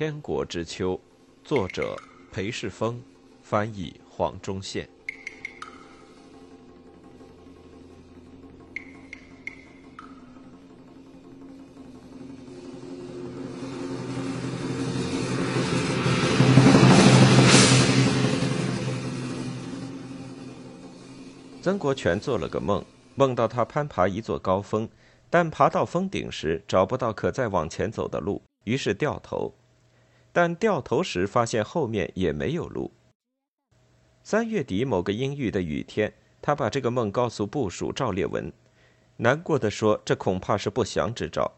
天国之秋》，作者裴世峰，翻译黄忠宪。曾国荃做了个梦，梦到他攀爬一座高峰，但爬到峰顶时找不到可再往前走的路，于是掉头。但掉头时发现后面也没有路。三月底某个阴郁的雨天，他把这个梦告诉部属赵烈文，难过的说：“这恐怕是不祥之兆。”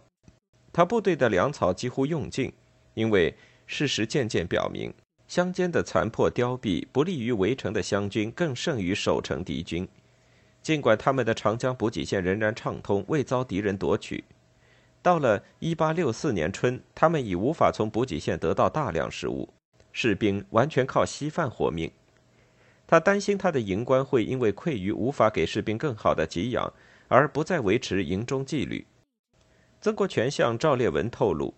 他部队的粮草几乎用尽，因为事实渐渐表明。乡间的残破凋敝不利于围城的湘军，更胜于守城敌军。尽管他们的长江补给线仍然畅通，未遭敌人夺取，到了1864年春，他们已无法从补给线得到大量食物，士兵完全靠稀饭活命。他担心他的营官会因为愧于无法给士兵更好的给养，而不再维持营中纪律。曾国荃向赵烈文透露，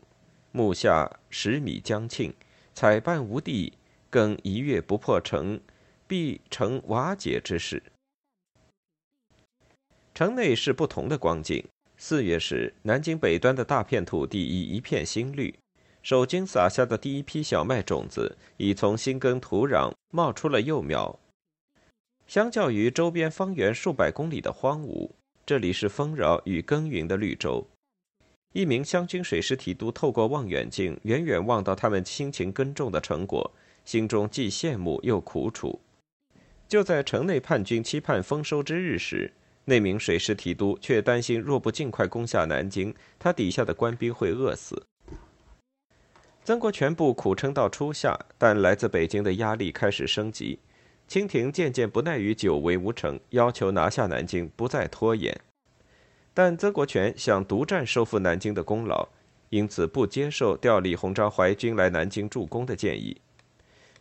目下十米将庆。采办无地，更一月不破城，必成瓦解之势。城内是不同的光景。四月时，南京北端的大片土地已一片新绿，守军撒下的第一批小麦种子已从新耕土壤冒出了幼苗。相较于周边方圆数百公里的荒芜，这里是丰饶与耕耘的绿洲。一名湘军水师提督透过望远镜，远远望到他们辛勤耕种的成果，心中既羡慕又苦楚。就在城内叛军期盼丰收之日时，那名水师提督却担心，若不尽快攻下南京，他底下的官兵会饿死。曾国荃部苦撑到初夏，但来自北京的压力开始升级，清廷渐渐不耐于久围无成，要求拿下南京，不再拖延。但曾国荃想独占收复南京的功劳，因此不接受调李鸿章淮军来南京助攻的建议。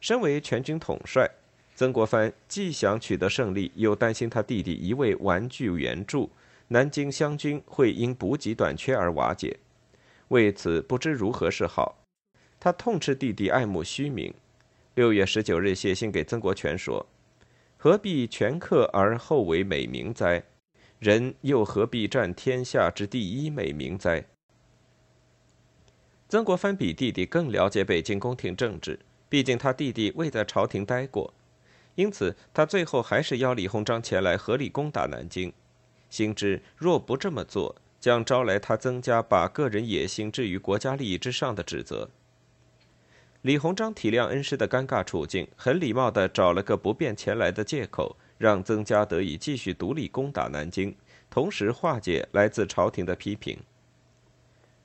身为全军统帅，曾国藩既想取得胜利，又担心他弟弟一味顽拒援助，南京湘军会因补给短缺而瓦解。为此，不知如何是好。他痛斥弟弟爱慕虚名。六月十九日写信给曾国荃说：“何必全克而后为美名哉？”人又何必占天下之第一美名哉？曾国藩比弟弟更了解北京宫廷政治，毕竟他弟弟未在朝廷待过，因此他最后还是邀李鸿章前来合力攻打南京。心知若不这么做，将招来他曾家把个人野心置于国家利益之上的指责。李鸿章体谅恩师的尴尬处境，很礼貌地找了个不便前来的借口。让曾家得以继续独立攻打南京，同时化解来自朝廷的批评。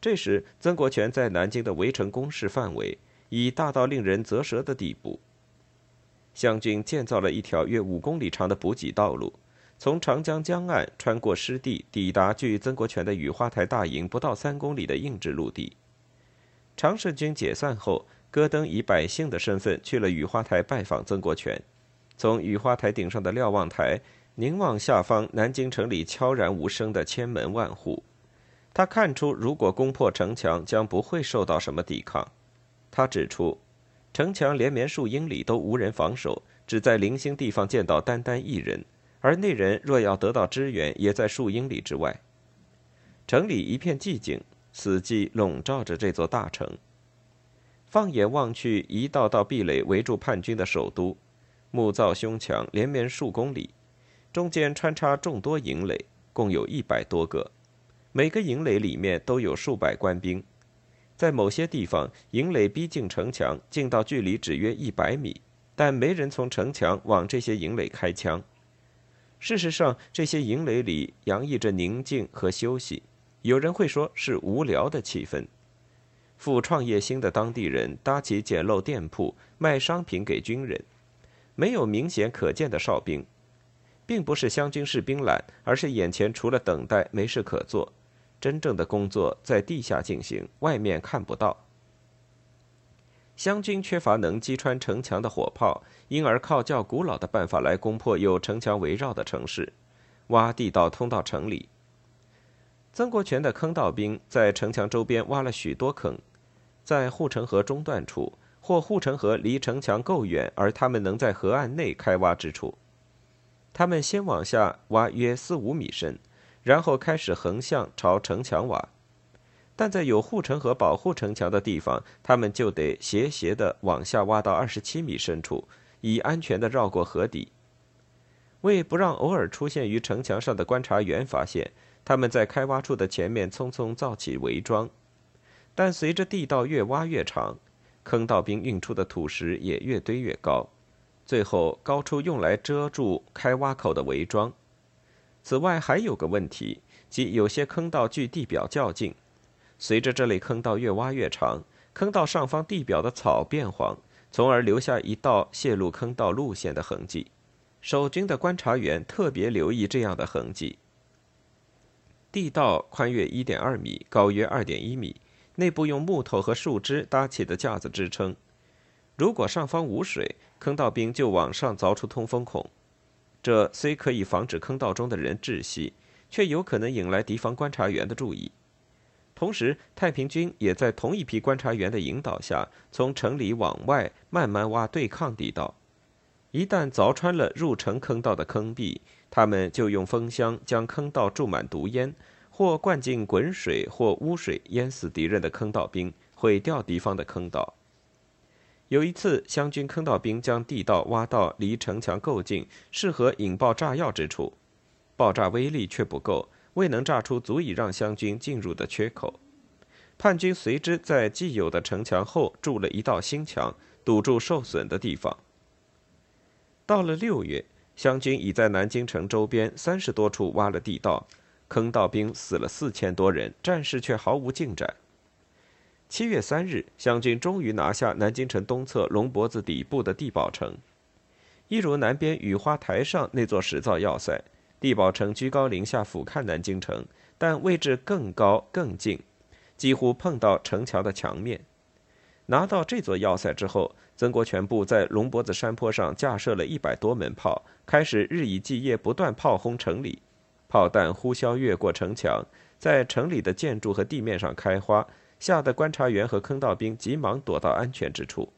这时，曾国荃在南京的围城攻势范围已大到令人啧舌的地步。湘军建造了一条约五公里长的补给道路，从长江江岸穿过湿地，抵达距曾国荃的雨花台大营不到三公里的硬质陆地。常胜军解散后，戈登以百姓的身份去了雨花台拜访曾国荃。从雨花台顶上的瞭望台凝望下方南京城里悄然无声的千门万户，他看出如果攻破城墙，将不会受到什么抵抗。他指出，城墙连绵数英里都无人防守，只在零星地方见到单单一人，而那人若要得到支援，也在数英里之外。城里一片寂静，死寂笼罩着这座大城。放眼望去，一道道壁垒围住叛军的首都。木造胸墙连绵数公里，中间穿插众多营垒，共有一百多个。每个营垒里面都有数百官兵。在某些地方，营垒逼近城墙，近到距离只约一百米，但没人从城墙往这些营垒开枪。事实上，这些营垒里洋溢着宁静和休息。有人会说是无聊的气氛。富创业心的当地人搭起简陋店铺，卖商品给军人。没有明显可见的哨兵，并不是湘军士兵懒，而是眼前除了等待没事可做。真正的工作在地下进行，外面看不到。湘军缺乏能击穿城墙的火炮，因而靠较古老的办法来攻破有城墙围绕的城市，挖地道通到城里。曾国荃的坑道兵在城墙周边挖了许多坑。在护城河中段处，或护城河离城墙够远而他们能在河岸内开挖之处。他们先往下挖约四五米深，然后开始横向朝城墙挖。但在有护城河保护城墙的地方，他们就得斜斜地往下挖到二十七米深处，以安全地绕过河底。为不让偶尔出现于城墙上的观察员发现，他们在开挖处的前面匆匆造起围桩。但随着地道越挖越长，坑道兵运出的土石也越堆越高，最后高出用来遮住开挖口的围桩。此外，还有个问题，即有些坑道距地表较近。随着这类坑道越挖越长，坑道上方地表的草变黄，从而留下一道泄露坑道路线的痕迹。守军的观察员特别留意这样的痕迹。地道宽约一点二米，高约二点一米，内部用木头和树枝搭起的架子支撑。如果上方无水，坑道兵就往上凿出通风孔。这虽可以防止坑道中的人窒息，却有可能引来敌方观察员的注意。同时，太平军也在同一批观察员的引导下，从城里往外慢慢挖对抗地道。一旦凿穿了入城坑道的坑壁，他们就用风箱将坑道注满毒烟，或灌进滚水或污水淹死敌人的坑道兵，毁掉敌方的坑道。有一次，湘军坑道兵将地道挖到离城墙够近、适合引爆炸药之处，爆炸威力却不够。未能炸出足以让湘军进入的缺口，叛军随之在既有的城墙后筑了一道新墙，堵住受损的地方。到了六月，湘军已在南京城周边三十多处挖了地道，坑道兵死了四千多人，战事却毫无进展。七月三日，湘军终于拿下南京城东侧龙脖子底部的地堡城，一如南边雨花台上那座石造要塞。地堡城居高临下俯瞰南京城，但位置更高更近，几乎碰到城墙的墙面。拿到这座要塞之后，曾国荃部在龙脖子山坡上架设了一百多门炮，开始日以继夜不断炮轰城里。炮弹呼啸越过城墙，在城里的建筑和地面上开花，吓得观察员和坑道兵急忙躲到安全之处。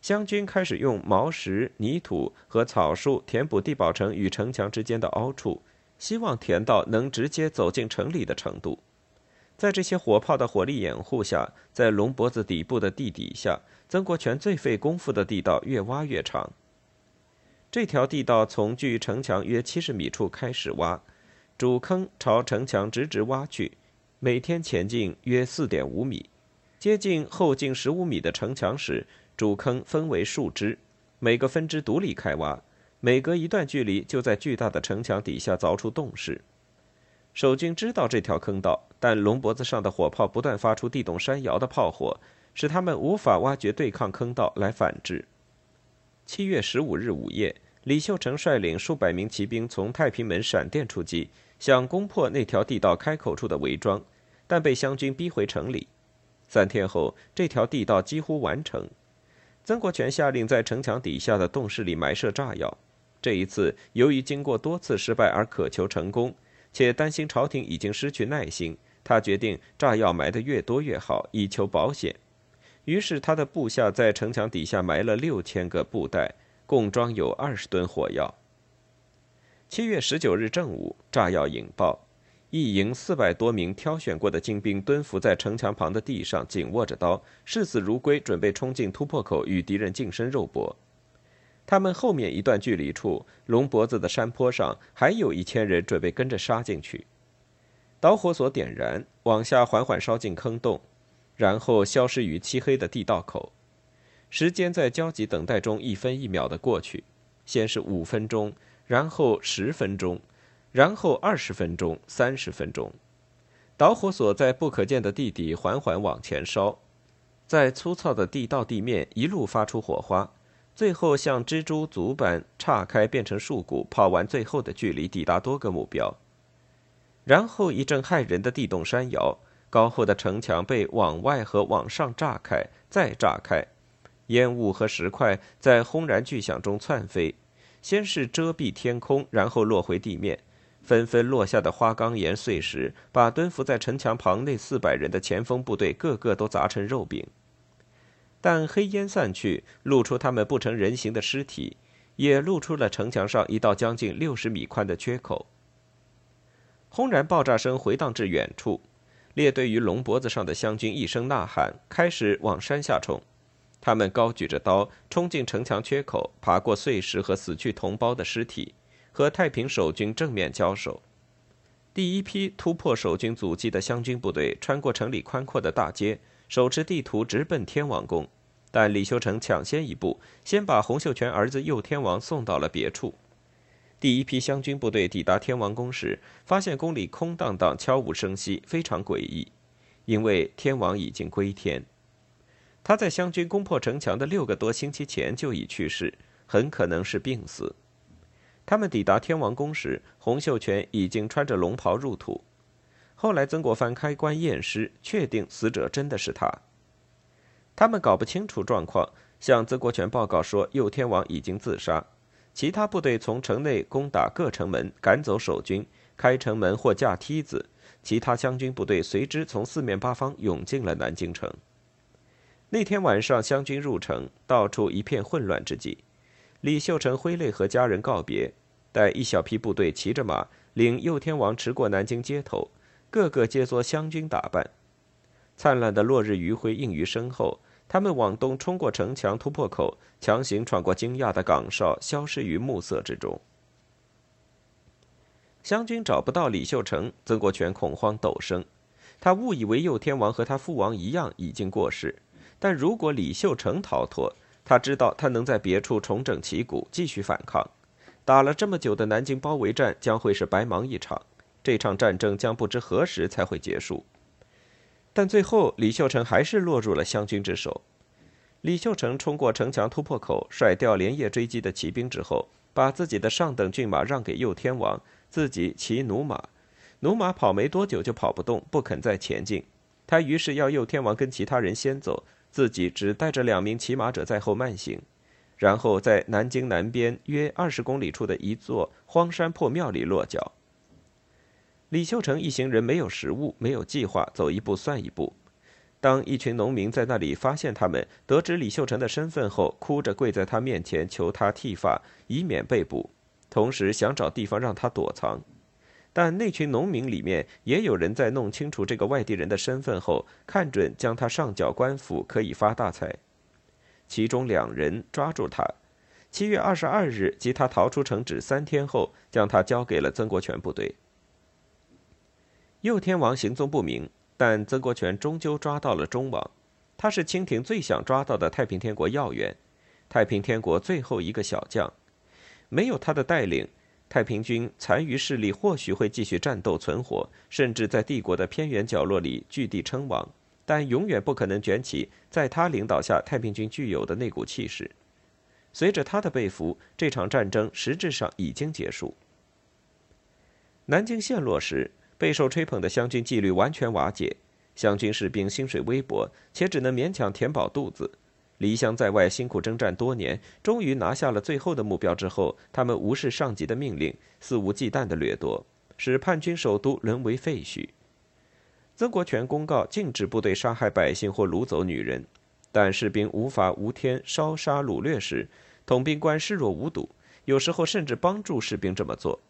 湘军开始用毛石、泥土和草树填补地堡城与城墙之间的凹处，希望填到能直接走进城里的程度。在这些火炮的火力掩护下，在龙脖子底部的地底下，曾国荃最费功夫的地道越挖越长。这条地道从距城墙约七十米处开始挖，主坑朝城墙直直挖去，每天前进约四点五米，接近后进十五米的城墙时。主坑分为数支，每个分支独立开挖，每隔一段距离就在巨大的城墙底下凿出洞室。守军知道这条坑道，但龙脖子上的火炮不断发出地动山摇的炮火，使他们无法挖掘对抗坑道来反制。七月十五日午夜，李秀成率领数百名骑兵从太平门闪电出击，想攻破那条地道开口处的围桩，但被湘军逼回城里。三天后，这条地道几乎完成。曾国荃下令在城墙底下的洞室里埋设炸药。这一次，由于经过多次失败而渴求成功，且担心朝廷已经失去耐心，他决定炸药埋得越多越好，以求保险。于是，他的部下在城墙底下埋了六千个布袋，共装有二十吨火药。七月十九日正午，炸药引爆。一营四百多名挑选过的精兵蹲伏在城墙旁的地上，紧握着刀，视死如归，准备冲进突破口与敌人近身肉搏。他们后面一段距离处，龙脖子的山坡上，还有一千人准备跟着杀进去。导火索点燃，往下缓缓烧进坑洞，然后消失于漆黑的地道口。时间在焦急等待中一分一秒的过去，先是五分钟，然后十分钟。然后二十分钟、三十分钟，导火索在不可见的地底缓缓往前烧，在粗糙的地道地面一路发出火花，最后像蜘蛛足般岔开，变成树骨，跑完最后的距离，抵达多个目标。然后一阵骇人的地动山摇，高厚的城墙被往外和往上炸开，再炸开，烟雾和石块在轰然巨响中窜飞，先是遮蔽天空，然后落回地面。纷纷落下的花岗岩碎石，把蹲伏在城墙旁那四百人的前锋部队个个都砸成肉饼。但黑烟散去，露出他们不成人形的尸体，也露出了城墙上一道将近六十米宽的缺口。轰然爆炸声回荡至远处，列队于龙脖子上的湘军一声呐喊，开始往山下冲。他们高举着刀，冲进城墙缺口，爬过碎石和死去同胞的尸体。和太平守军正面交手，第一批突破守军阻击的湘军部队穿过城里宽阔的大街，手持地图直奔天王宫。但李秀成抢先一步，先把洪秀全儿子右天王送到了别处。第一批湘军部队抵达天王宫时，发现宫里空荡荡，悄无声息，非常诡异，因为天王已经归天。他在湘军攻破城墙的六个多星期前就已去世，很可能是病死。他们抵达天王宫时，洪秀全已经穿着龙袍入土。后来曾国藩开棺验尸，确定死者真的是他。他们搞不清楚状况，向曾国荃报告说右天王已经自杀。其他部队从城内攻打各城门，赶走守军，开城门或架梯子。其他湘军部队随之从四面八方涌进了南京城。那天晚上，湘军入城，到处一片混乱之际。李秀成挥泪和家人告别，带一小批部队骑着马，领右天王驰过南京街头，个个皆作湘军打扮。灿烂的落日余晖映于身后，他们往东冲过城墙突破口，强行闯过惊讶的岗哨，消失于暮色之中。湘军找不到李秀成，曾国荃恐慌陡生，他误以为右天王和他父王一样已经过世，但如果李秀成逃脱，他知道，他能在别处重整旗鼓，继续反抗。打了这么久的南京包围战将会是白忙一场，这场战争将不知何时才会结束。但最后，李秀成还是落入了湘军之手。李秀成冲过城墙突破口，甩掉连夜追击的骑兵之后，把自己的上等骏马让给右天王，自己骑驽马。驽马跑没多久就跑不动，不肯再前进。他于是要右天王跟其他人先走。自己只带着两名骑马者在后慢行，然后在南京南边约二十公里处的一座荒山破庙里落脚。李秀成一行人没有食物，没有计划，走一步算一步。当一群农民在那里发现他们，得知李秀成的身份后，哭着跪在他面前求他剃发，以免被捕，同时想找地方让他躲藏。但那群农民里面也有人在弄清楚这个外地人的身份后，看准将他上缴官府可以发大财。其中两人抓住他，七月二十二日即他逃出城只三天后，将他交给了曾国荃部队。右天王行踪不明，但曾国荃终究抓到了中王，他是清廷最想抓到的太平天国要员，太平天国最后一个小将，没有他的带领。太平军残余势力或许会继续战斗存活，甚至在帝国的偏远角落里据地称王，但永远不可能卷起在他领导下太平军具有的那股气势。随着他的被俘，这场战争实质上已经结束。南京陷落时，备受吹捧的湘军纪律完全瓦解，湘军士兵薪水微薄，且只能勉强填饱肚子。离乡在外，辛苦征战多年，终于拿下了最后的目标之后，他们无视上级的命令，肆无忌惮的掠夺，使叛军首都沦为废墟。曾国荃公告禁止部队杀害百姓或掳走女人，但士兵无法无天烧杀掳掠时，统兵官视若无睹，有时候甚至帮助士兵这么做。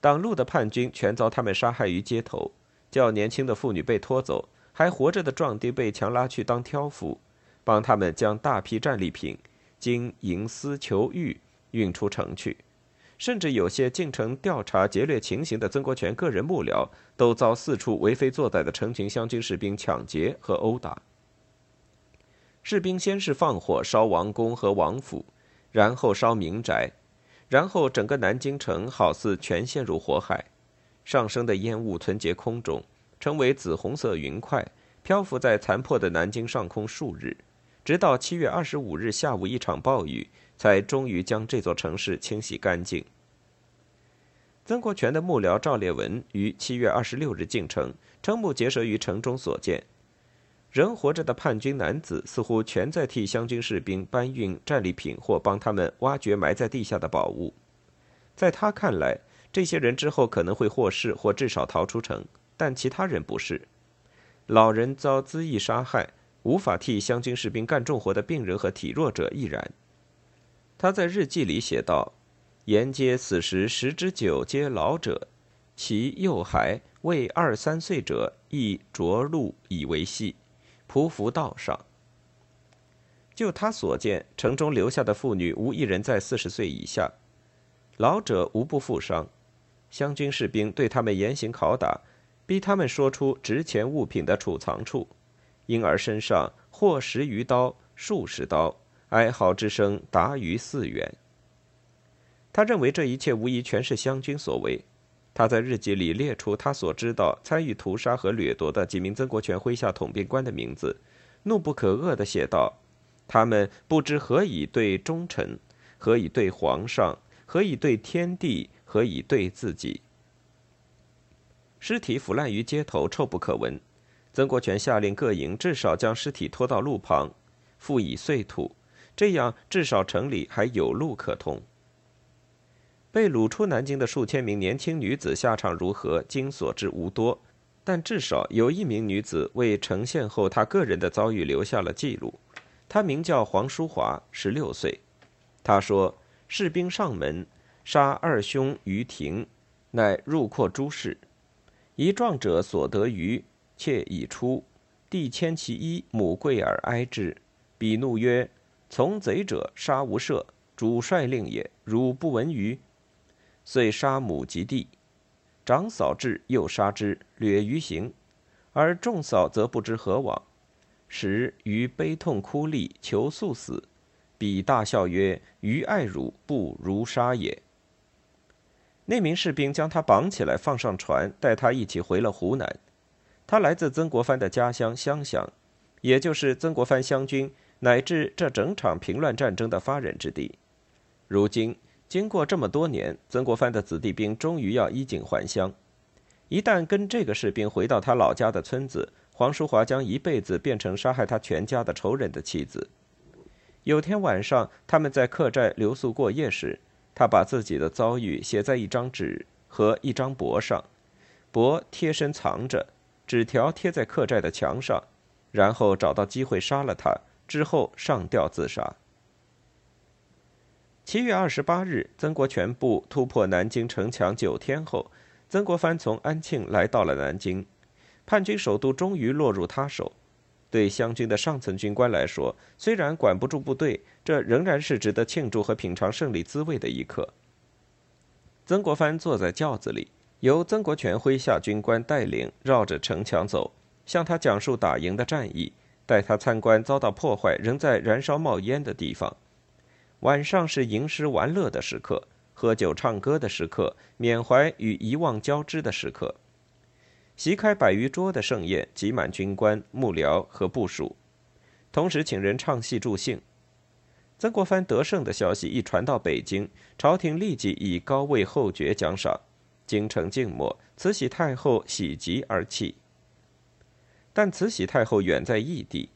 挡路的叛军全遭他们杀害于街头，较年轻的妇女被拖走，还活着的壮丁被强拉去当挑夫。帮他们将大批战利品经营私求狱运出城去，甚至有些进城调查劫掠情形的曾国荃个人幕僚，都遭四处为非作歹的成群湘军士兵抢劫和殴打。士兵先是放火烧王宫和王府，然后烧民宅，然后整个南京城好似全陷入火海，上升的烟雾存结空中，成为紫红色云块，漂浮在残破的南京上空数日。直到七月二十五日下午，一场暴雨才终于将这座城市清洗干净。曾国荃的幕僚赵烈文于七月二十六日进城，瞠目结舌于城中所见。人活着的叛军男子似乎全在替湘军士兵搬运战利品或帮他们挖掘埋在地下的宝物。在他看来，这些人之后可能会获释或至少逃出城，但其他人不是。老人遭恣意杀害，无法替湘军士兵干重活的病人和体弱者亦然。他在日记里写道：“沿街死时十之九皆老者，其幼孩未二三岁者亦着陆以为戏，匍匐道上。”就他所见，城中留下的妇女无一人在四十岁以下，老者无不负伤。湘军士兵对他们严刑拷打，逼他们说出值钱物品的储藏处，婴儿身上或十余刀、数十刀。哀嚎之声达于四远。他认为这一切无疑全是湘军所为。他在日记里列出他所知道参与屠杀和掠夺的几名曾国荃麾下统兵官的名字，怒不可遏地写道：“他们不知何以对忠臣，何以对皇上，何以对天地，何以对自己。”尸体腐烂于街头，臭不可闻。曾国荃下令各营至少将尸体拖到路旁，覆以碎土。这样，至少城里还有路可通。被掳出南京的数千名年轻女子下场如何，今所知无多，但至少有一名女子为呈现后她个人的遭遇留下了记录。她名叫黄淑华，十六岁。她说：“士兵上门杀二兄于庭，乃入阔诸事。一壮者所得鱼，妾已出，弟牵其衣，母跪而哀之，彼怒曰。”从贼者杀无赦，主帅令也。汝不闻于？遂杀母及弟。长嫂至，又杀之，掠于行。而众嫂则不知何往。时余悲痛哭泣，求速死。彼大笑曰：“余爱汝，不如杀也。”那名士兵将他绑起来，放上船，带他一起回了湖南。他来自曾国藩的家乡湘乡，也就是曾国藩湘军。乃至这整场平乱战争的发人之地。如今，经过这么多年，曾国藩的子弟兵终于要衣锦还乡。一旦跟这个士兵回到他老家的村子，黄淑华将一辈子变成杀害他全家的仇人的妻子。有天晚上，他们在客栈留宿过夜时，他把自己的遭遇写在一张纸和一张帛上，帛贴身藏着，纸条贴在客栈的墙上，然后找到机会杀了他。之后上吊自杀。七月二十八日，曾国荃部突破南京城墙九天后，曾国藩从安庆来到了南京，叛军首都终于落入他手。对湘军的上层军官来说，虽然管不住部队，这仍然是值得庆祝和品尝胜利滋味的一刻。曾国藩坐在轿子里，由曾国荃麾下军官带领，绕着城墙走，向他讲述打赢的战役。带他参观遭到破坏、仍在燃烧冒烟的地方。晚上是吟诗玩乐的时刻，喝酒唱歌的时刻，缅怀与遗忘交织的时刻。席开百余桌的盛宴，挤满军官、幕僚和部属，同时请人唱戏助兴。曾国藩得胜的消息一传到北京，朝廷立即以高位厚爵奖赏，京城静默，慈禧太后喜极而泣。但慈禧太后远在异地，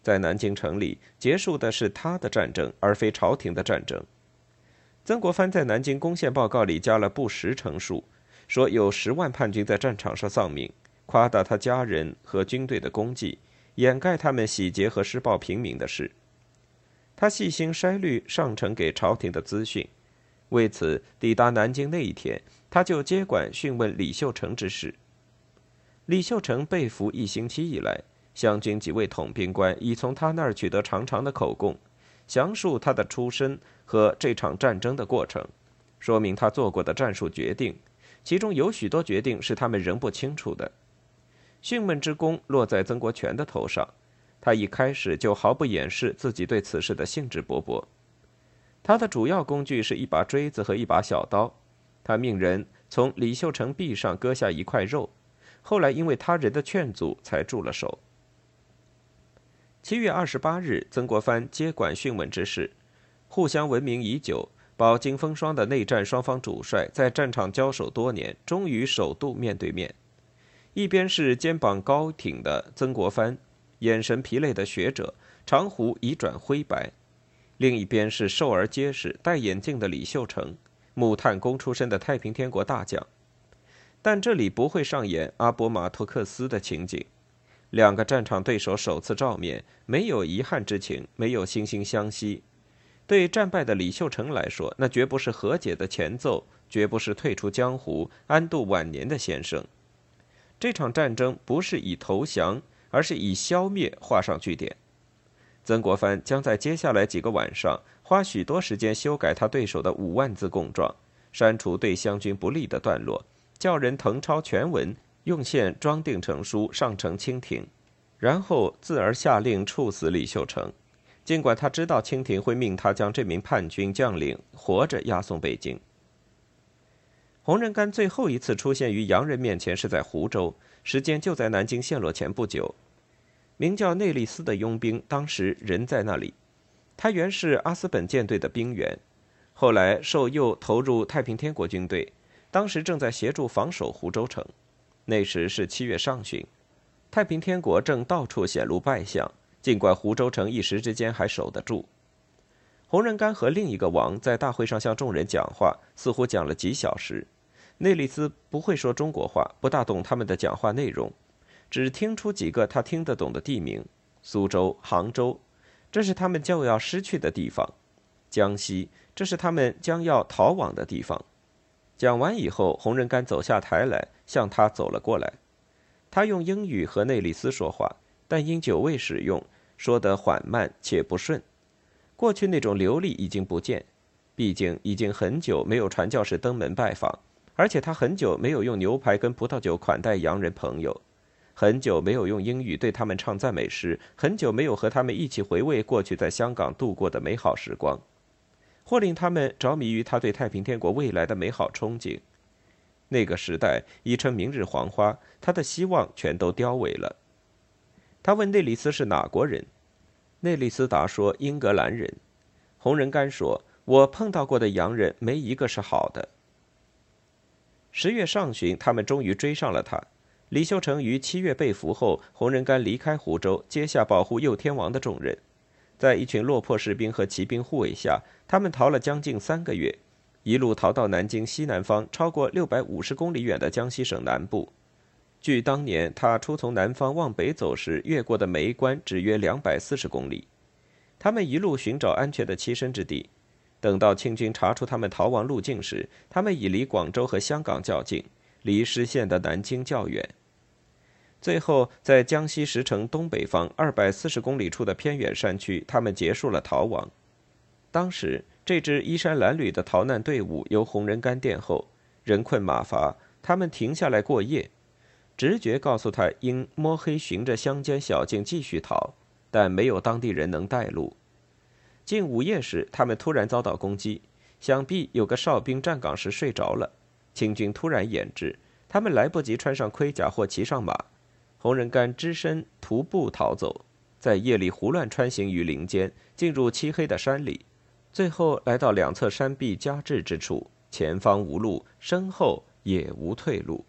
在南京城里结束的是他的战争，而非朝廷的战争。曾国藩在南京攻陷报告里加了不实陈述，说有十万叛军在战场上丧命，夸大他家人和军队的功绩，掩盖他们洗劫和施暴平民的事。他细心筛滤上呈给朝廷的资讯，为此抵达南京那一天，他就接管讯问李秀成之事。李秀成被俘一星期以来，湘军几位统兵官已从他那儿取得长长的口供，详述他的出身和这场战争的过程，说明他做过的战术决定，其中有许多决定是他们仍不清楚的。讯问之功落在曾国荃的头上，他一开始就毫不掩饰自己对此事的兴致勃勃。他的主要工具是一把锥子和一把小刀，他命人从李秀成臂上割下一块肉。后来因为他人的劝阻，才住了手。七月二十八日，曾国藩接管讯问之事，互相闻名已久、饱经风霜的内战双方主帅，在战场交手多年，终于首度面对面。一边是肩膀高挺的曾国藩，眼神疲累的学者，长胡已转灰白；另一边是瘦而结实、戴眼镜的李秀成，木炭工出身的太平天国大将。但这里不会上演阿波马托克斯的情景。两个战场对手首次照面，没有遗憾之情，没有惺惺相惜。对战败的李秀成来说，那绝不是和解的前奏，绝不是退出江湖、安度晚年的先声。这场战争不是以投降，而是以消灭画上句点。曾国藩将在接下来几个晚上花许多时间修改他对手的五万字供状，删除对湘军不利的段落，叫人誊抄全文。用线装订成书，上呈清廷，然后自而下令处死李秀成。尽管他知道清廷会命他将这名叛军将领活着押送北京。洪仁玕最后一次出现于洋人面前是在湖州，时间就在南京陷落前不久。名叫内利斯的佣兵当时人在那里，他原是阿斯本舰队的兵员，后来受诱投入太平天国军队，当时正在协助防守湖州城。那时是七月上旬，太平天国正到处显露败相。尽管湖州城一时之间还守得住，洪仁玕和另一个王在大会上向众人讲话，似乎讲了几小时。内利斯不会说中国话，不大懂他们的讲话内容，只听出几个他听得懂的地名：苏州、杭州，这是他们就要失去的地方；江西，这是他们将要逃往的地方。讲完以后，洪仁玕走下台来，向他走了过来。他用英语和内利斯说话，但因久未使用，说得缓慢且不顺。过去那种流利已经不见，毕竟已经很久没有传教士登门拜访，而且他很久没有用牛排跟葡萄酒款待洋人朋友，很久没有用英语对他们唱赞美诗，很久没有和他们一起回味过去在香港度过的美好时光。或令他们着迷于他对太平天国未来的美好憧憬。那个时代已成明日黄花，他的希望全都凋萎了。他问内里斯是哪国人，内里斯答说英格兰人。洪仁玕说：“我碰到过的洋人没一个是好的。”十月上旬，他们终于追上了他。李秀成于七月被俘后，洪仁玕离开湖州，接下保护右天王的重任。在一群落魄士兵和骑兵护卫下，他们逃了将近三个月，一路逃到南京西南方超过六百五十公里远的江西省南部。距当年他初从南方往北走时越过的梅关只约两百四十公里。他们一路寻找安全的栖身之地。等到清军查出他们逃亡路径时，他们已离广州和香港较近，离失陷的南京较远。最后，在江西石城东北方二百四十公里处的偏远山区，他们结束了逃亡。当时，这支衣衫褴褛的逃难队伍由洪仁玕殿后，人困马乏，他们停下来过夜。直觉告诉他，应摸黑循着乡间小径继续逃，但没有当地人能带路。近午夜时，他们突然遭到攻击，想必有个哨兵站岗时睡着了，清军突然掩至，他们来不及穿上盔甲或骑上马。洪仁干只身徒步逃走，在夜里胡乱穿行于林间，进入漆黑的山里，最后来到两侧山壁夹峙之处，前方无路，身后也无退路。